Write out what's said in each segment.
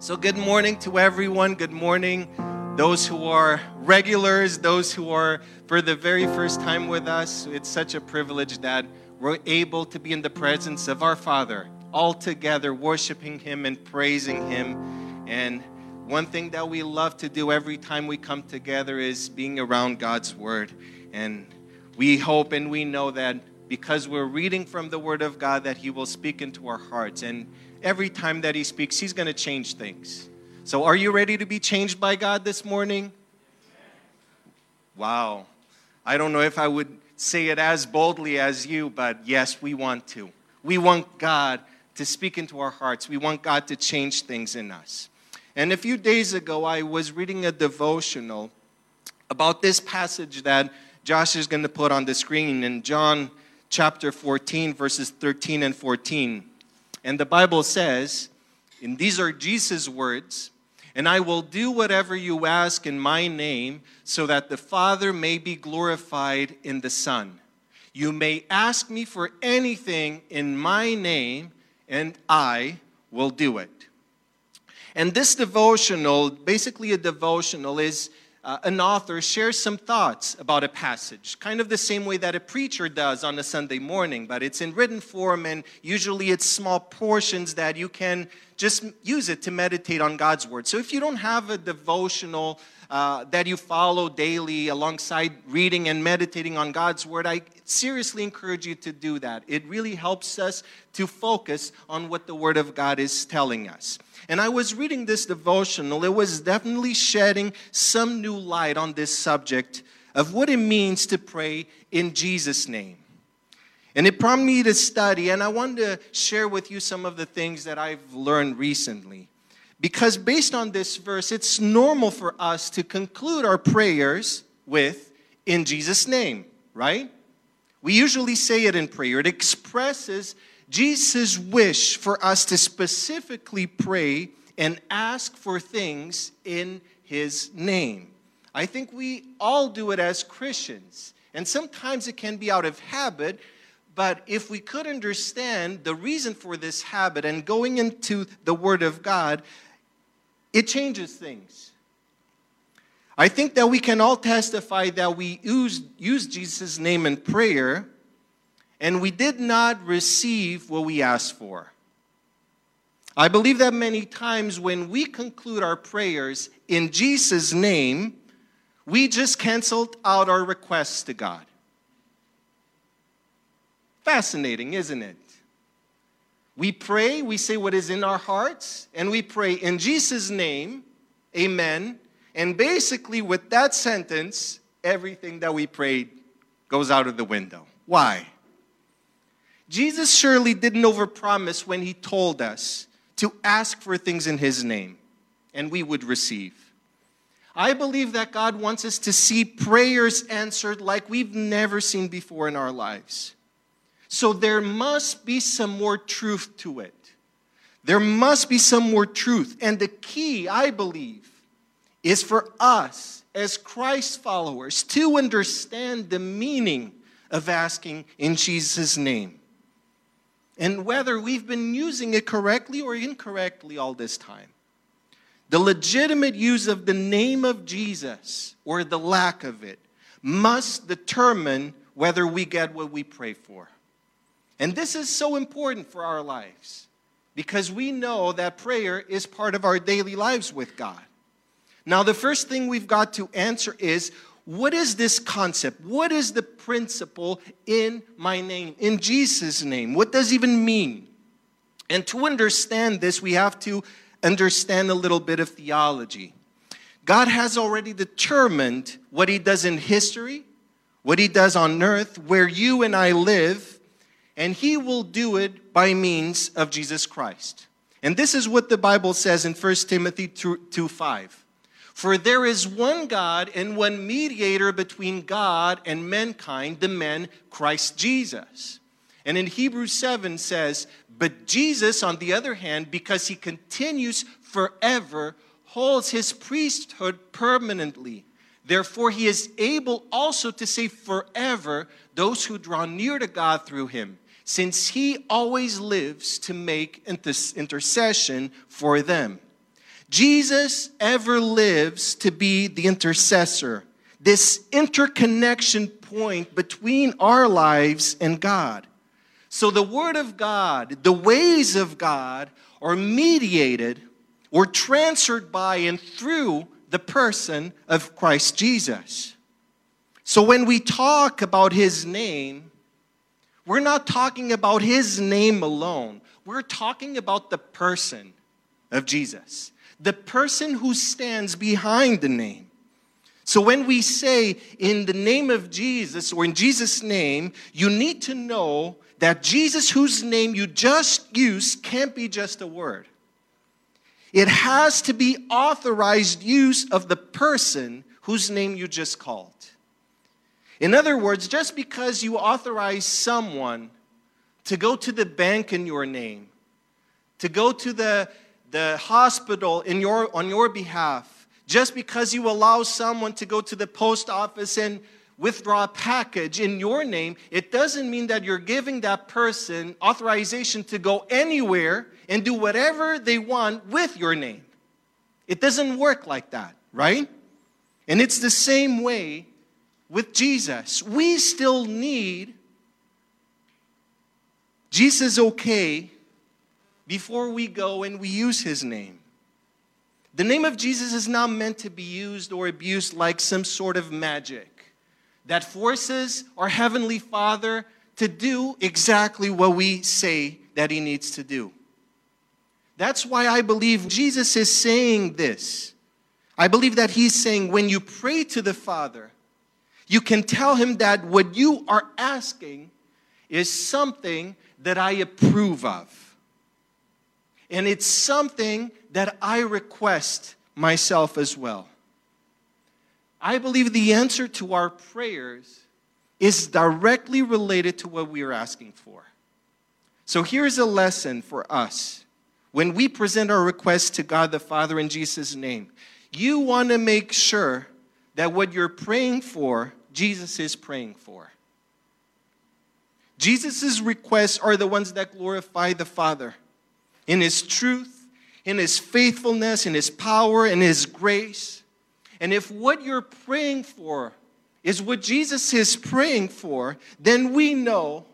So, good morning to everyone. Good morning, those who are regulars, those who are for the very first time with us. It's such a privilege that we're able to be in the presence of our Father, all together, worshiping Him and praising Him. And one thing that we love to do every time we come together is being around God's Word. And we hope and we know that because we're reading from the Word of God, that He will speak into our hearts. And every time that He speaks, He's going to change things. So, are you ready to be changed by God this morning? Wow. I don't know if I would say it as boldly as you, but yes, we want to. We want God to speak into our hearts, we want God to change things in us. And a few days ago, I was reading a devotional about this passage that Josh is going to put on the screen in John chapter 14, verses 13 and 14. And the Bible says, and these are Jesus' words, and I will do whatever you ask in my name, so that the Father may be glorified in the Son. You may ask me for anything in my name, and I will do it. And this devotional, basically a devotional, is uh, an author shares some thoughts about a passage, kind of the same way that a preacher does on a Sunday morning, but it's in written form and usually it's small portions that you can just use it to meditate on God's word. So if you don't have a devotional uh, that you follow daily alongside reading and meditating on God's word, I seriously encourage you to do that. It really helps us to focus on what the word of God is telling us. And I was reading this devotional, it was definitely shedding some new light on this subject of what it means to pray in Jesus' name. And it prompted me to study, and I wanted to share with you some of the things that I've learned recently. Because based on this verse, it's normal for us to conclude our prayers with, in Jesus' name, right? We usually say it in prayer. It expresses Jesus' wish for us to specifically pray and ask for things in his name. I think we all do it as Christians. And sometimes it can be out of habit, but if we could understand the reason for this habit and going into the Word of God, it changes things. I think that we can all testify that we use, use Jesus' name in prayer and we did not receive what we asked for. I believe that many times when we conclude our prayers in Jesus' name, we just canceled out our requests to God. Fascinating, isn't it? We pray, we say what is in our hearts, and we pray in Jesus' name, amen. And basically, with that sentence, everything that we prayed goes out of the window. Why? Jesus surely didn't overpromise when he told us to ask for things in his name and we would receive. I believe that God wants us to see prayers answered like we've never seen before in our lives. So there must be some more truth to it. There must be some more truth. And the key, I believe, is for us as Christ followers to understand the meaning of asking in Jesus' name and whether we've been using it correctly or incorrectly all this time. The legitimate use of the name of Jesus or the lack of it must determine whether we get what we pray for. And this is so important for our lives because we know that prayer is part of our daily lives with God. Now, the first thing we've got to answer is what is this concept? What is the principle in my name, in Jesus' name? What does even mean? And to understand this, we have to understand a little bit of theology. God has already determined what He does in history, what He does on earth, where you and I live, and He will do it by means of Jesus Christ. And this is what the Bible says in 1 Timothy 2, 2 5. For there is one God and one mediator between God and mankind, the man Christ Jesus. And in Hebrews 7 says, But Jesus, on the other hand, because he continues forever, holds his priesthood permanently. Therefore, he is able also to save forever those who draw near to God through him, since he always lives to make intercession for them. Jesus ever lives to be the intercessor, this interconnection point between our lives and God. So the Word of God, the ways of God, are mediated or transferred by and through the person of Christ Jesus. So when we talk about His name, we're not talking about His name alone. We're talking about the person of Jesus, the person who stands behind the name. So when we say in the name of Jesus or in Jesus' name, you need to know that Jesus, whose name you just used, can't be just a word. It has to be authorized use of the person whose name you just called. In other words, just because you authorize someone to go to the bank in your name, to go to the, the hospital in your, on your behalf, just because you allow someone to go to the post office and withdraw a package in your name, it doesn't mean that you're giving that person authorization to go anywhere and do whatever they want with your name. It doesn't work like that, right? And it's the same way with Jesus. We still need Jesus okay before we go and we use his name. The name of Jesus is not meant to be used or abused like some sort of magic that forces our Heavenly Father to do exactly what we say that He needs to do. That's why I believe Jesus is saying this. I believe that He's saying when you pray to the Father, you can tell Him that what you are asking is something that I approve of. And it's something that I request myself as well. I believe the answer to our prayers is directly related to what we are asking for. So here's a lesson for us. When we present our request to God the Father in Jesus' name, you want to make sure that what you're praying for, Jesus is praying for. Jesus' requests are the ones that glorify the Father in His truth, in His faithfulness, in His power, in His grace. And if what you're praying for is what Jesus is praying for, then we know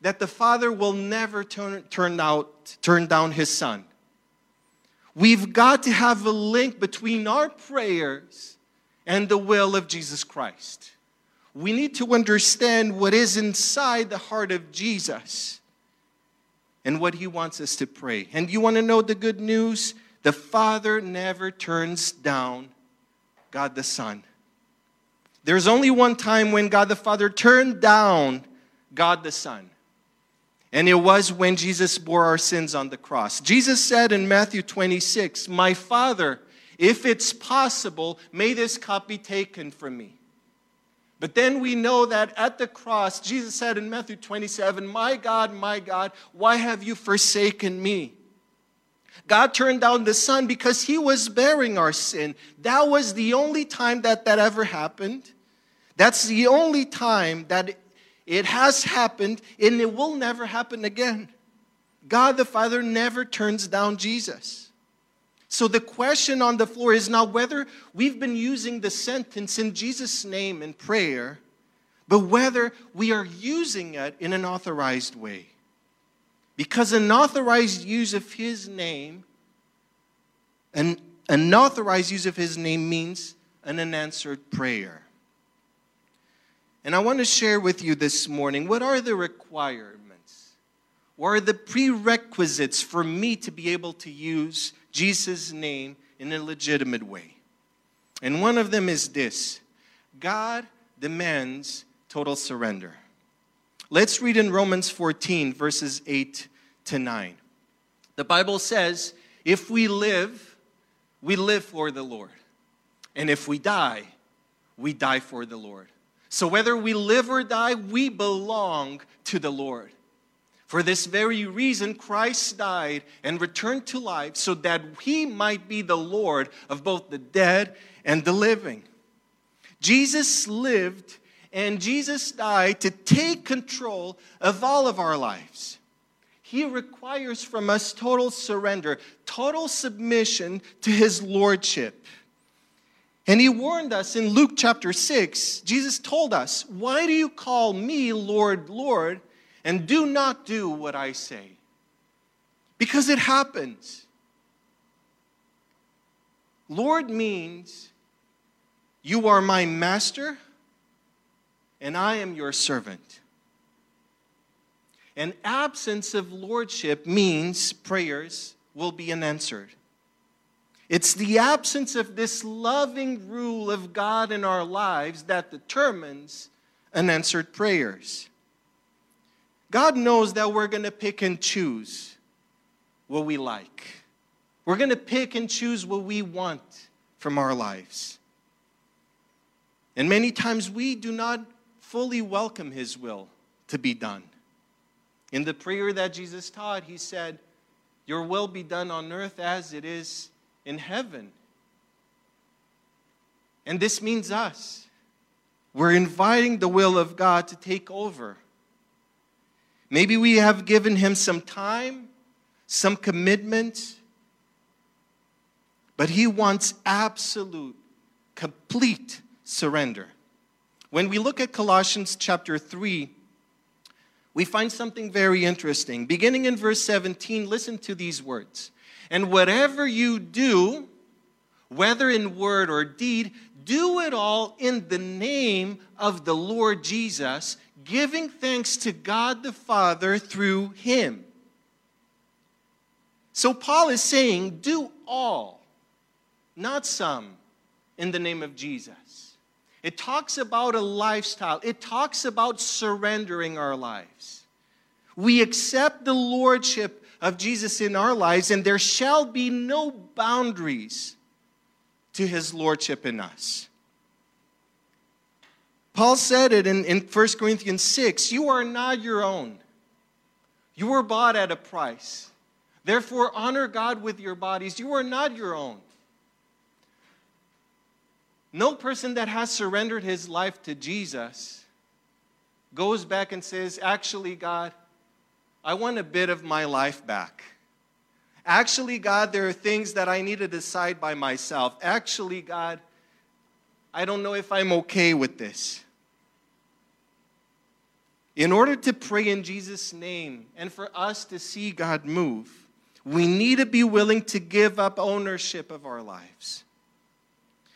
that the Father will never turn, turn, out, turn down his Son. We've got to have a link between our prayers and the will of Jesus Christ. We need to understand what is inside the heart of Jesus and what he wants us to pray. And you want to know the good news? The Father never turns down God the Son. There's only one time when God the Father turned down God the Son. And it was when Jesus bore our sins on the cross. Jesus said in Matthew 26, My Father, if it's possible, may this cup be taken from me. But then we know that at the cross, Jesus said in Matthew 27, My God, my God, why have you forsaken me? God turned down the Son because He was bearing our sin. That was the only time that that ever happened. That's the only time that it has happened, and it will never happen again. God the Father never turns down Jesus. So the question on the floor is not whether we've been using the sentence in Jesus' name in prayer, but whether we are using it in an authorized way. Because an authorized use of his name, an unauthorized use of his name means an unanswered prayer. And I want to share with you this morning what are the requirements? What are the prerequisites for me to be able to use Jesus' name in a legitimate way? And one of them is this God demands total surrender. Let's read in Romans 14, verses 8 to 9. The Bible says, if we live, we live for the Lord. And if we die, we die for the Lord. So whether we live or die, we belong to the Lord. For this very reason, Christ died and returned to life so that he might be the Lord of both the dead and the living. Jesus lived and Jesus died to take control of all of our lives. He requires from us total surrender, total submission to His Lordship. And He warned us in Luke chapter 6, Jesus told us, Why do you call me Lord, Lord, and do not do what I say? Because it happens. Lord means you are my master and I am your servant. An absence of lordship means prayers will be unanswered. It's the absence of this loving rule of God in our lives that determines unanswered prayers. God knows that we're going to pick and choose what we like. We're going to pick and choose what we want from our lives. And many times we do not fully welcome His will to be done. In the prayer that Jesus taught, He said, Your will be done on earth as it is in heaven. And this means us. We're inviting the will of God to take over. Maybe we have given Him some time, some commitment, but He wants absolute, complete surrender. When we look at Colossians chapter 3, we find something very interesting. Beginning in verse 17, listen to these words. And whatever you do, whether in word or deed, do it all in the name of the Lord Jesus, giving thanks to God the Father through him. So Paul is saying, do all, not some, in the name of Jesus. It talks about a lifestyle, it talks about surrendering our lives. We accept the lordship of Jesus in our lives, and there shall be no boundaries to his lordship in us. Paul said it in, in 1 Corinthians 6 You are not your own, you were bought at a price. Therefore, honor God with your bodies. You are not your own. No person that has surrendered his life to Jesus goes back and says, Actually, God, I want a bit of my life back. Actually, God, there are things that I need to decide by myself. Actually, God, I don't know if I'm okay with this. In order to pray in Jesus' name and for us to see God move, we need to be willing to give up ownership of our lives.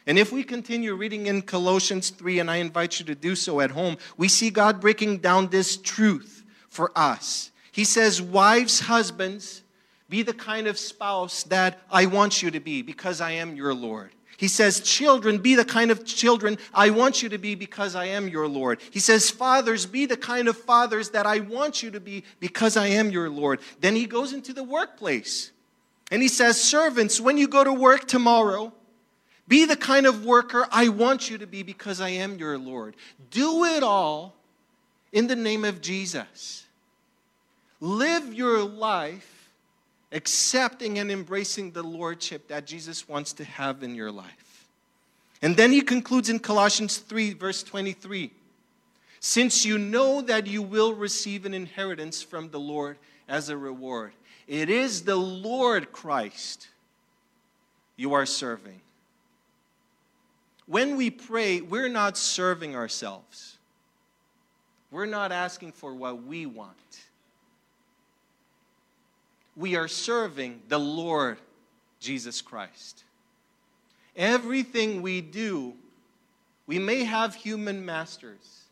And if we continue reading in Colossians 3, and I invite you to do so at home, we see God breaking down this truth for us. He says, Wives, husbands, be the kind of spouse that I want you to be because I am your Lord. He says, Children, be the kind of children I want you to be because I am your Lord. He says, Fathers, be the kind of fathers that I want you to be because I am your Lord. Then he goes into the workplace and he says, Servants, when you go to work tomorrow, be the kind of worker I want you to be because I am your Lord. Do it all in the name of Jesus. Live your life accepting and embracing the lordship that Jesus wants to have in your life. And then he concludes in Colossians 3, verse 23 Since you know that you will receive an inheritance from the Lord as a reward, it is the Lord Christ you are serving. When we pray, we're not serving ourselves. We're not asking for what we want. We are serving the Lord Jesus Christ. Everything we do, we may have human masters.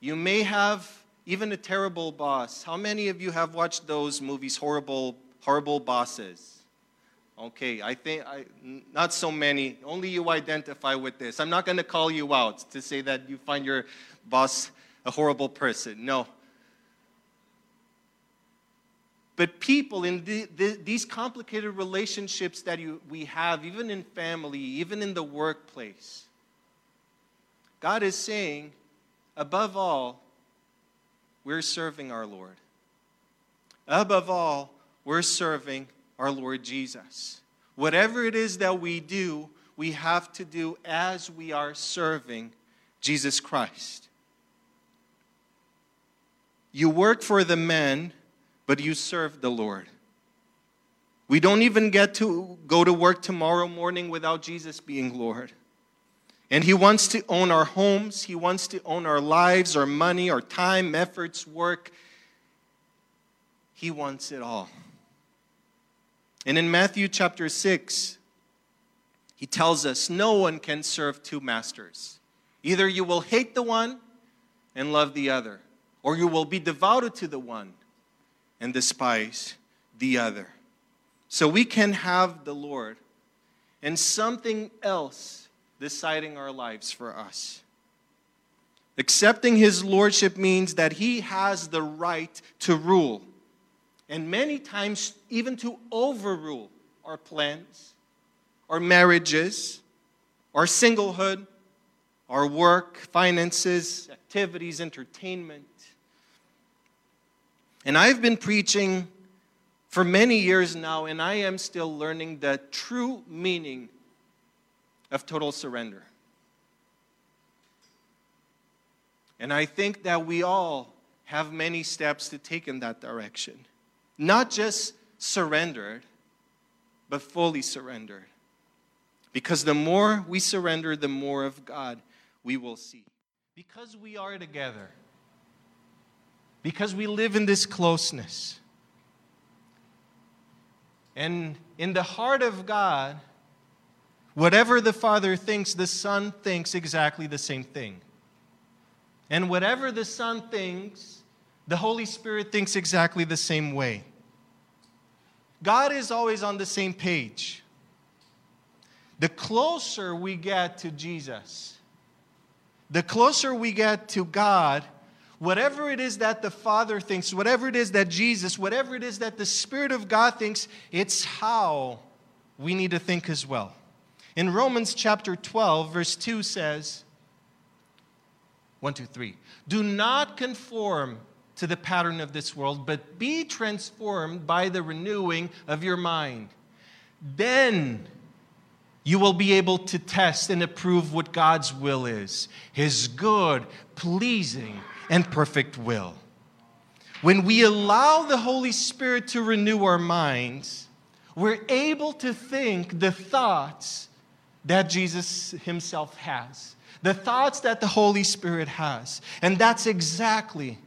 You may have even a terrible boss. How many of you have watched those movies, Horrible, Horrible Bosses? Okay, I think I, not so many. Only you identify with this. I'm not going to call you out to say that you find your boss a horrible person. No. But people in the, the, these complicated relationships that you, we have, even in family, even in the workplace, God is saying, above all, we're serving our Lord. Above all, we're serving our Lord Jesus. Whatever it is that we do, we have to do as we are serving Jesus Christ. You work for the man but you serve the Lord. We don't even get to go to work tomorrow morning without Jesus being Lord. And He wants to own our homes, He wants to own our lives, our money, our time, efforts, work. He wants it all. And in Matthew chapter 6, He tells us no one can serve two masters. Either you will hate the one and love the other, or you will be devoted to the one and despise the other. So we can have the Lord and something else deciding our lives for us. Accepting his lordship means that he has the right to rule, and many times even to overrule our plans, our marriages, our singlehood, our work, finances, activities, entertainment. And I've been preaching for many years now, and I am still learning the true meaning of total surrender. And I think that we all have many steps to take in that direction. Not just surrendered, but fully surrendered. Because the more we surrender, the more of God we will see. Because we are together, because we live in this closeness, and in the heart of God, Whatever the Father thinks, the Son thinks exactly the same thing. And whatever the Son thinks, the Holy Spirit thinks exactly the same way. God is always on the same page. The closer we get to Jesus, the closer we get to God, whatever it is that the Father thinks, whatever it is that Jesus, whatever it is that the Spirit of God thinks, it's how we need to think as well. In Romans chapter 12, verse 2 says, 1, 2, 3. Do not conform to the pattern of this world, but be transformed by the renewing of your mind. Then you will be able to test and approve what God's will is His good, pleasing, and perfect will. When we allow the Holy Spirit to renew our minds, we're able to think the thoughts that Jesus himself has, the thoughts that the Holy Spirit has. And that's exactly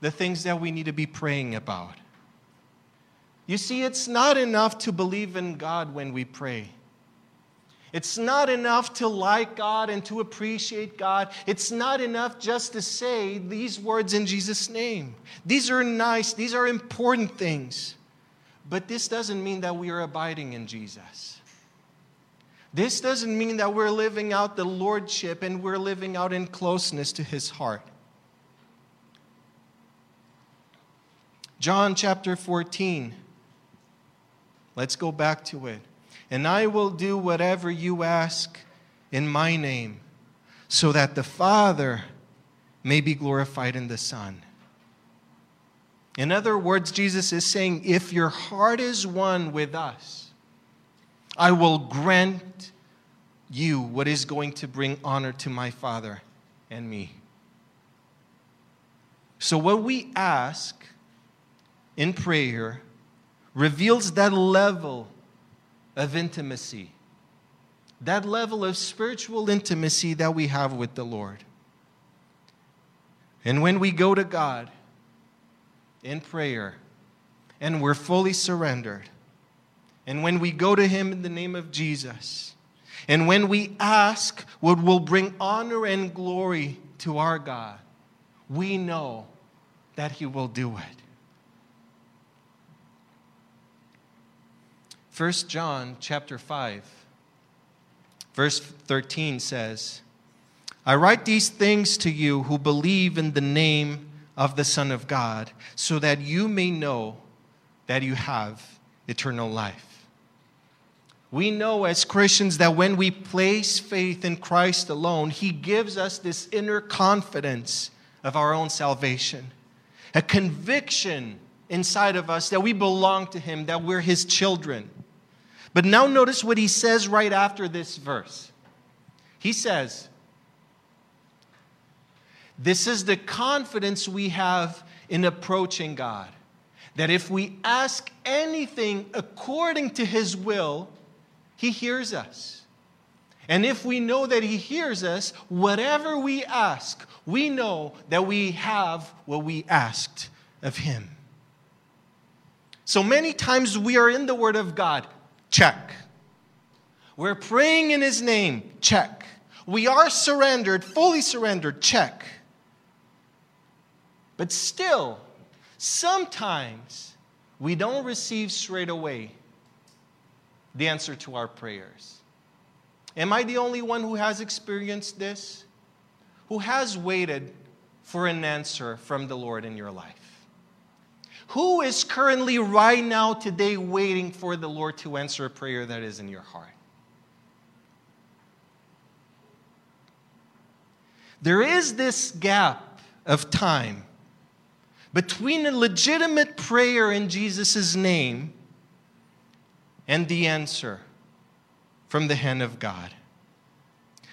the things that we need to be praying about. You see, it's not enough to believe in God when we pray. It's not enough to like God and to appreciate God. It's not enough just to say these words in Jesus' name. These are nice, these are important things. But this doesn't mean that we are abiding in Jesus. This doesn't mean that we're living out the lordship and we're living out in closeness to his heart. John chapter 14. Let's go back to it. And I will do whatever you ask in my name, so that the Father may be glorified in the Son. In other words, Jesus is saying, if your heart is one with us, I will grant you what is going to bring honor to my Father and me. So, what we ask in prayer reveals that level of intimacy, that level of spiritual intimacy that we have with the Lord. And when we go to God in prayer and we're fully surrendered, and when we go to Him in the name of Jesus, and when we ask what will bring honor and glory to our God, we know that He will do it. 1 John chapter 5 verse 13 says, I write these things to you who believe in the name of the Son of God, so that you may know that you have eternal life. We know as Christians that when we place faith in Christ alone, He gives us this inner confidence of our own salvation, a conviction inside of us that we belong to Him, that we're His children. But now notice what He says right after this verse. He says, This is the confidence we have in approaching God that if we ask anything according to his will, he hears us. And if we know that he hears us, whatever we ask, we know that we have what we asked of him. So many times we are in the Word of God, check. We're praying in His name, check. We are surrendered, fully surrendered, check. But still, sometimes we don't receive straight away the answer to our prayers. Am I the only one who has experienced this? Who has waited for an answer from the Lord in your life? Who is currently, right now, today, waiting for the Lord to answer a prayer that is in your heart? There is this gap of time between a legitimate prayer in Jesus' name and the answer from the hand of God.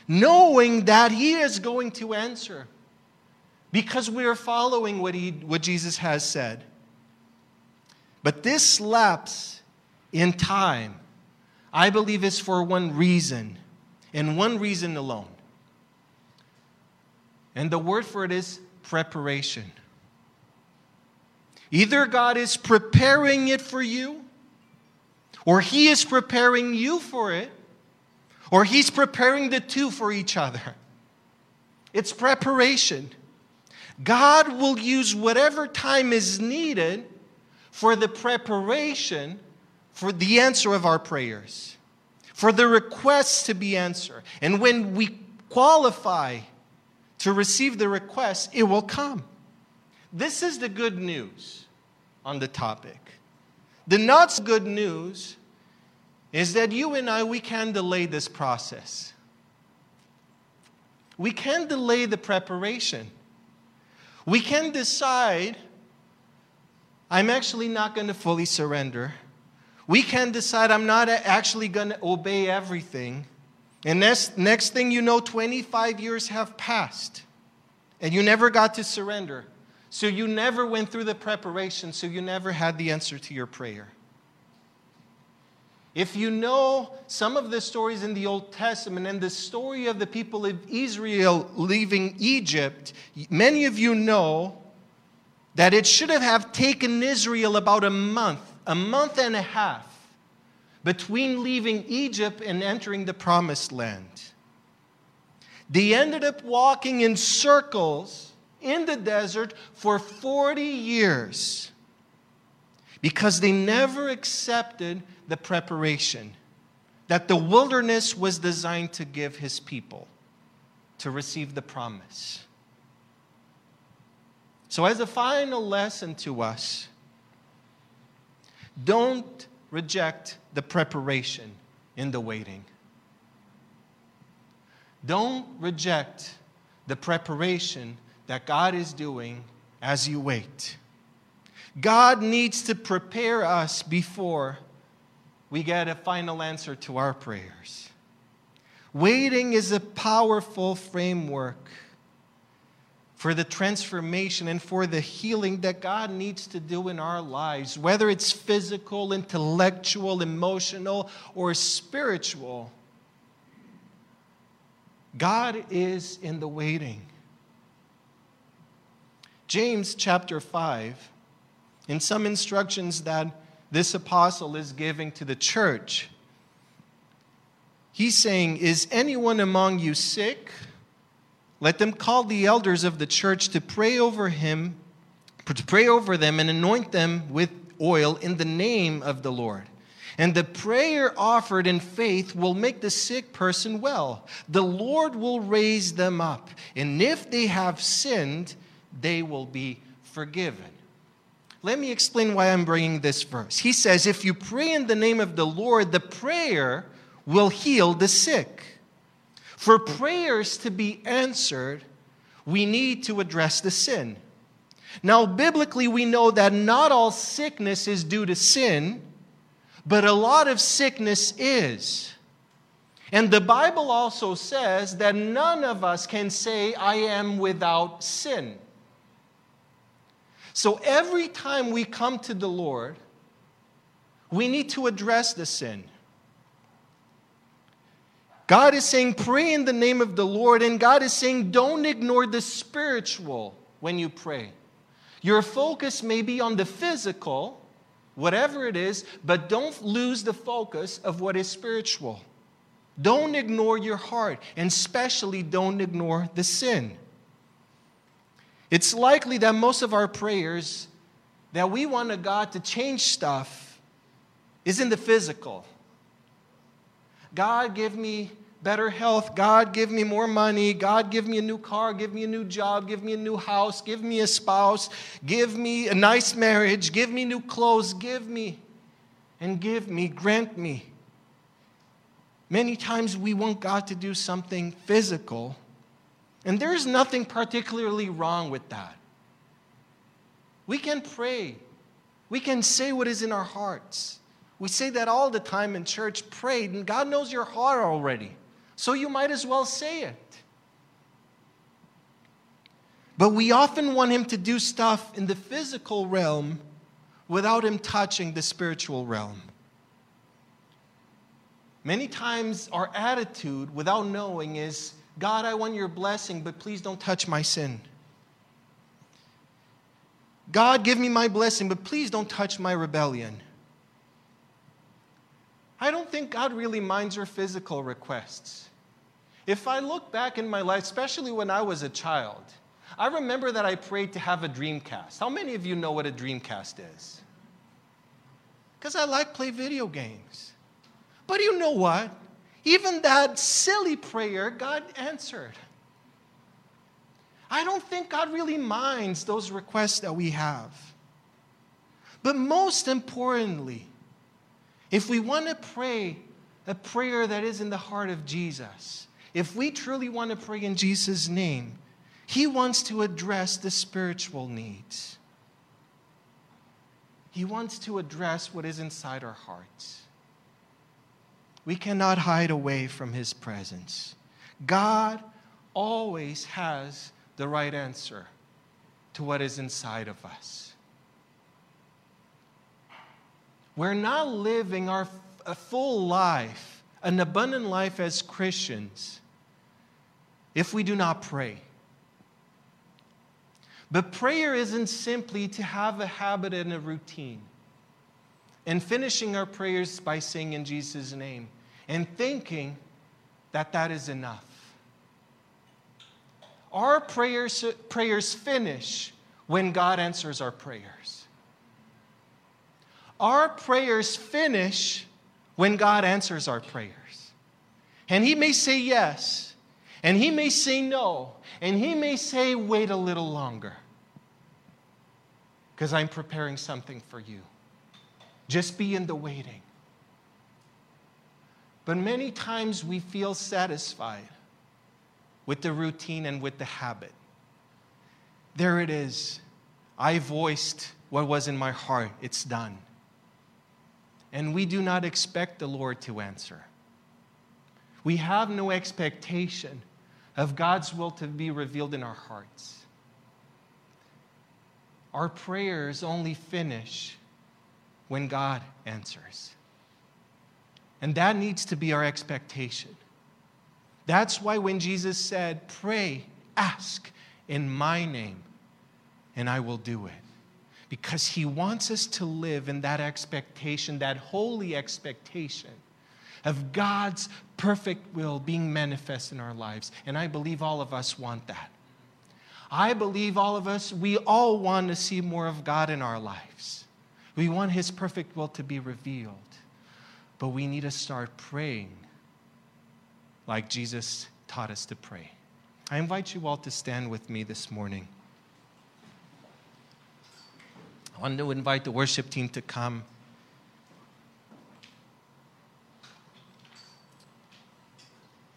Knowing that He is going to answer because we are following what, he, what Jesus has said. But this lapse in time, I believe, is for one reason, and one reason alone. And the word for it is preparation. Either God is preparing it for you, or He is preparing you for it, or He's preparing the two for each other. It's preparation. God will use whatever time is needed for the preparation for the answer of our prayers, for the requests to be answered. And when we qualify to receive the request, it will come. This is the good news on the topic. The not so good news is that you and I, we can delay this process. We can delay the preparation. We can decide, I'm actually not going to fully surrender. We can decide, I'm not actually going to obey everything. And next, next thing you know, 25 years have passed, and you never got to surrender. So you never went through the preparation, so you never had the answer to your prayer. If you know some of the stories in the Old Testament and the story of the people of Israel leaving Egypt, many of you know that it should have taken Israel about a month, a month and a half, between leaving Egypt and entering the promised land. They ended up walking in circles in the desert for 40 years because they never accepted the preparation that the wilderness was designed to give his people to receive the promise. So, as a final lesson to us, don't reject the preparation in the waiting. Don't reject the preparation that God is doing as you wait. God needs to prepare us before we get a final answer to our prayers. Waiting is a powerful framework for the transformation and for the healing that God needs to do in our lives, whether it's physical, intellectual, emotional, or spiritual. God is in the waiting. James chapter 5, in some instructions that this apostle is giving to the church, he's saying, Is anyone among you sick? Let them call the elders of the church to pray over him, to pray over them and anoint them with oil in the name of the Lord. And the prayer offered in faith will make the sick person well. The Lord will raise them up. And if they have sinned, they will be forgiven. Let me explain why I'm bringing this verse. He says, If you pray in the name of the Lord, the prayer will heal the sick. For prayers to be answered, we need to address the sin. Now, biblically, we know that not all sickness is due to sin, but a lot of sickness is. And the Bible also says that none of us can say, I am without sin. So every time we come to the Lord, we need to address the sin. God is saying, pray in the name of the Lord, and God is saying, don't ignore the spiritual when you pray. Your focus may be on the physical, whatever it is, but don't lose the focus of what is spiritual. Don't ignore your heart, and especially don't ignore the sin. It's likely that most of our prayers that we want a God to change stuff is in the physical. God, give me better health. God, give me more money. God, give me a new car. Give me a new job. Give me a new house. Give me a spouse. Give me a nice marriage. Give me new clothes. Give me and give me, grant me. Many times we want God to do something physical and there's nothing particularly wrong with that. We can pray, we can say what is in our hearts. We say that all the time in church, pray, and God knows your heart already. So you might as well say it. But we often want Him to do stuff in the physical realm without Him touching the spiritual realm. Many times, our attitude, without knowing, is God, I want your blessing, but please don't touch my sin. God, give me my blessing, but please don't touch my rebellion. I don't think God really minds your physical requests. If I look back in my life, especially when I was a child, I remember that I prayed to have a Dreamcast. How many of you know what a Dreamcast is? Because I like play video games. But you know what? Even that silly prayer, God answered. I don't think God really minds those requests that we have. But most importantly, if we want to pray a prayer that is in the heart of Jesus, if we truly want to pray in Jesus' name, He wants to address the spiritual needs. He wants to address what is inside our hearts. We cannot hide away from His presence. God always has the right answer to what is inside of us. We're not living our a full life, an abundant life as Christians, if we do not pray. But prayer isn't simply to have a habit and a routine and finishing our prayers by saying in Jesus' name and thinking that that is enough. Our prayers, prayers finish when God answers our prayers. Our prayers finish when God answers our prayers. And He may say yes, and He may say no, and He may say, wait a little longer, because I'm preparing something for you. Just be in the waiting. But many times we feel satisfied with the routine and with the habit. There it is. I voiced what was in my heart. It's done. And we do not expect the Lord to answer. We have no expectation of God's will to be revealed in our hearts. Our prayers only finish when God answers. And that needs to be our expectation. That's why when Jesus said, Pray, ask in my name, and I will do it. Because he wants us to live in that expectation, that holy expectation of God's perfect will being manifest in our lives. And I believe all of us want that. I believe all of us, we all want to see more of God in our lives. We want his perfect will to be revealed. But we need to start praying like Jesus taught us to pray. I invite you all to stand with me this morning. I want to invite the worship team to come.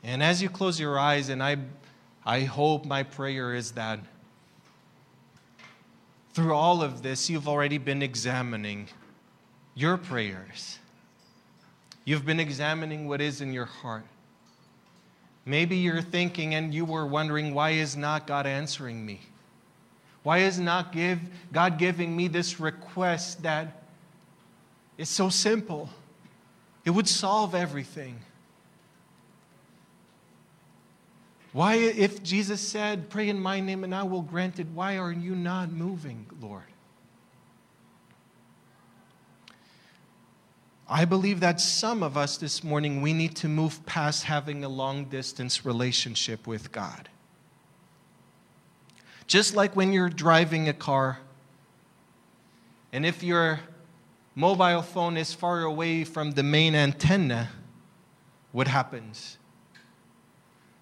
And as you close your eyes, and I, I hope my prayer is that through all of this, you've already been examining your prayers. You've been examining what is in your heart. Maybe you're thinking and you were wondering, why is not God answering me? Why is not give, God giving me this request that is so simple? It would solve everything. Why, if Jesus said, Pray in my name and I will grant it, why are you not moving, Lord? I believe that some of us this morning, we need to move past having a long distance relationship with God. Just like when you're driving a car, and if your mobile phone is far away from the main antenna, what happens?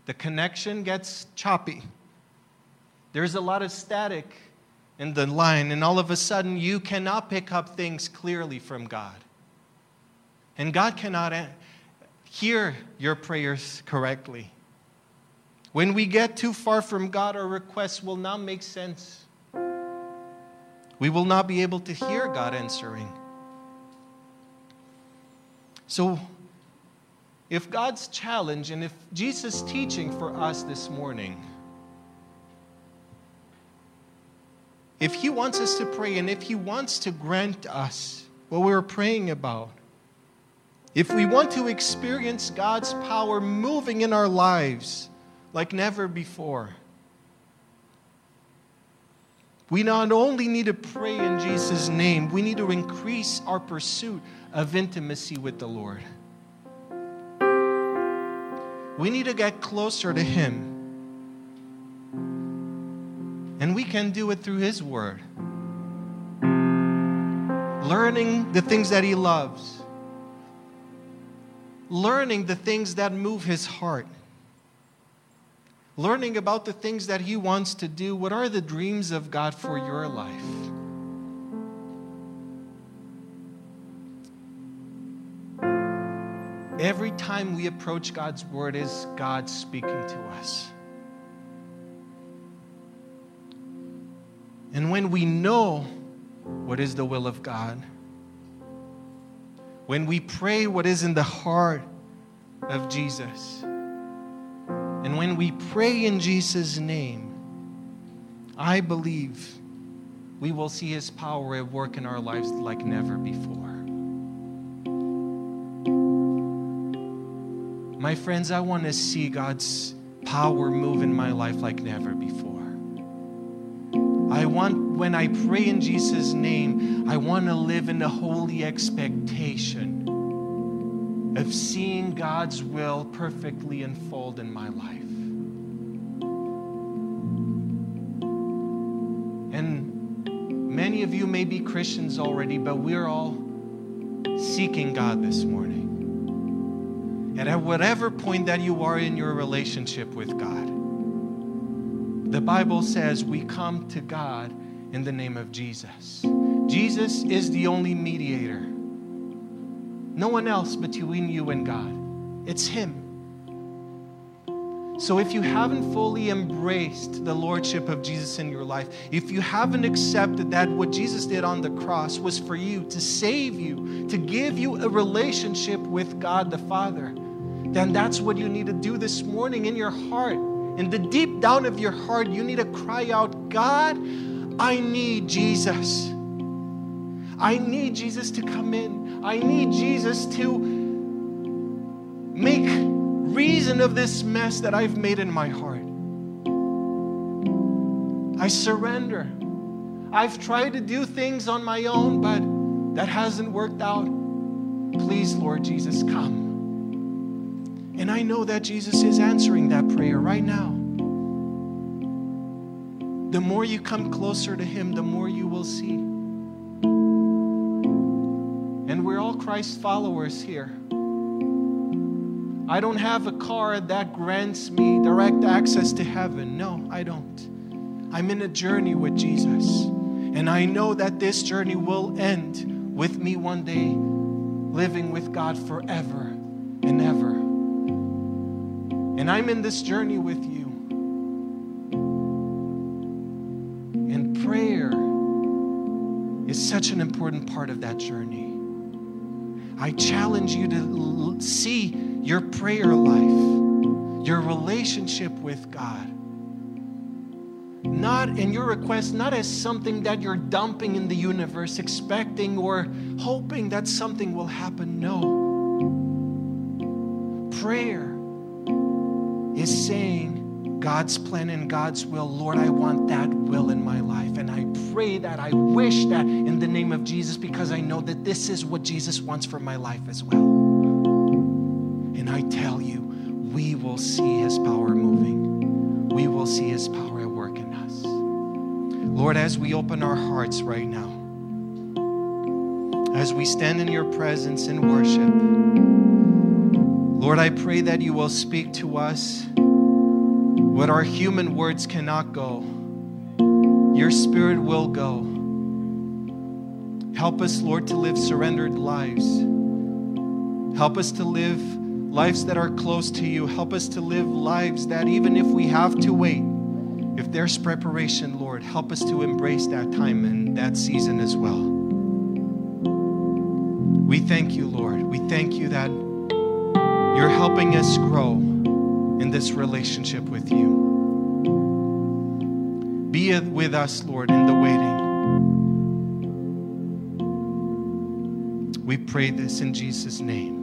The connection gets choppy. There's a lot of static in the line, and all of a sudden you cannot pick up things clearly from God. And God cannot hear your prayers correctly. When we get too far from God, our requests will not make sense. We will not be able to hear God answering. So, if God's challenge and if Jesus' teaching for us this morning, if He wants us to pray and if He wants to grant us what we're praying about, if we want to experience God's power moving in our lives like never before, we not only need to pray in Jesus' name, we need to increase our pursuit of intimacy with the Lord. We need to get closer to Him. And we can do it through His Word. Learning the things that He loves learning the things that move his heart, learning about the things that he wants to do. What are the dreams of God for your life? Every time we approach God's word, is God speaking to us. And when we know what is the will of God, when we pray what is in the heart of Jesus, and when we pray in Jesus' name, I believe we will see His power at work in our lives like never before. My friends, I want to see God's power move in my life like never before. I want, when I pray in Jesus' name, I want to live in the holy expectation of seeing God's will perfectly unfold in my life. And many of you may be Christians already, but we're all seeking God this morning. And at whatever point that you are in your relationship with God, the Bible says we come to God in the name of Jesus. Jesus is the only mediator. No one else between you and God. It's Him. So, if you haven't fully embraced the Lordship of Jesus in your life, if you haven't accepted that what Jesus did on the cross was for you, to save you, to give you a relationship with God the Father, then that's what you need to do this morning in your heart in the deep down of your heart, you need to cry out, God, I need Jesus. I need Jesus to come in. I need Jesus to make reason of this mess that I've made in my heart. I surrender. I've tried to do things on my own, but that hasn't worked out. Please, Lord Jesus, come. And I know that Jesus is answering that prayer right now. The more you come closer to Him, the more you will see. Christ followers here. I don't have a card that grants me direct access to heaven. No, I don't. I'm in a journey with Jesus. And I know that this journey will end with me one day living with God forever and ever. And I'm in this journey with you. And prayer is such an important part of that journey. I challenge you to see your prayer life, your relationship with God. not in your request, not as something that you're dumping in the universe, expecting or hoping that something will happen. No. Prayer is saying God's plan and God's will. Lord, I want that will in my life. And I pray that, I wish that in the name of Jesus because I know that this is what Jesus wants for my life as well. And I tell you, we will see his power moving. We will see his power at work in us. Lord, as we open our hearts right now, as we stand in your presence in worship, Lord, I pray that you will speak to us what our human words cannot go. Your spirit will go. Help us, Lord, to live surrendered lives. Help us to live lives that are close to you. Help us to live lives that even if we have to wait, if there's preparation, Lord, help us to embrace that time and that season as well. We thank you, Lord. We thank you that you're helping us grow in this relationship with you. With us, Lord, in the waiting. We pray this in Jesus' name.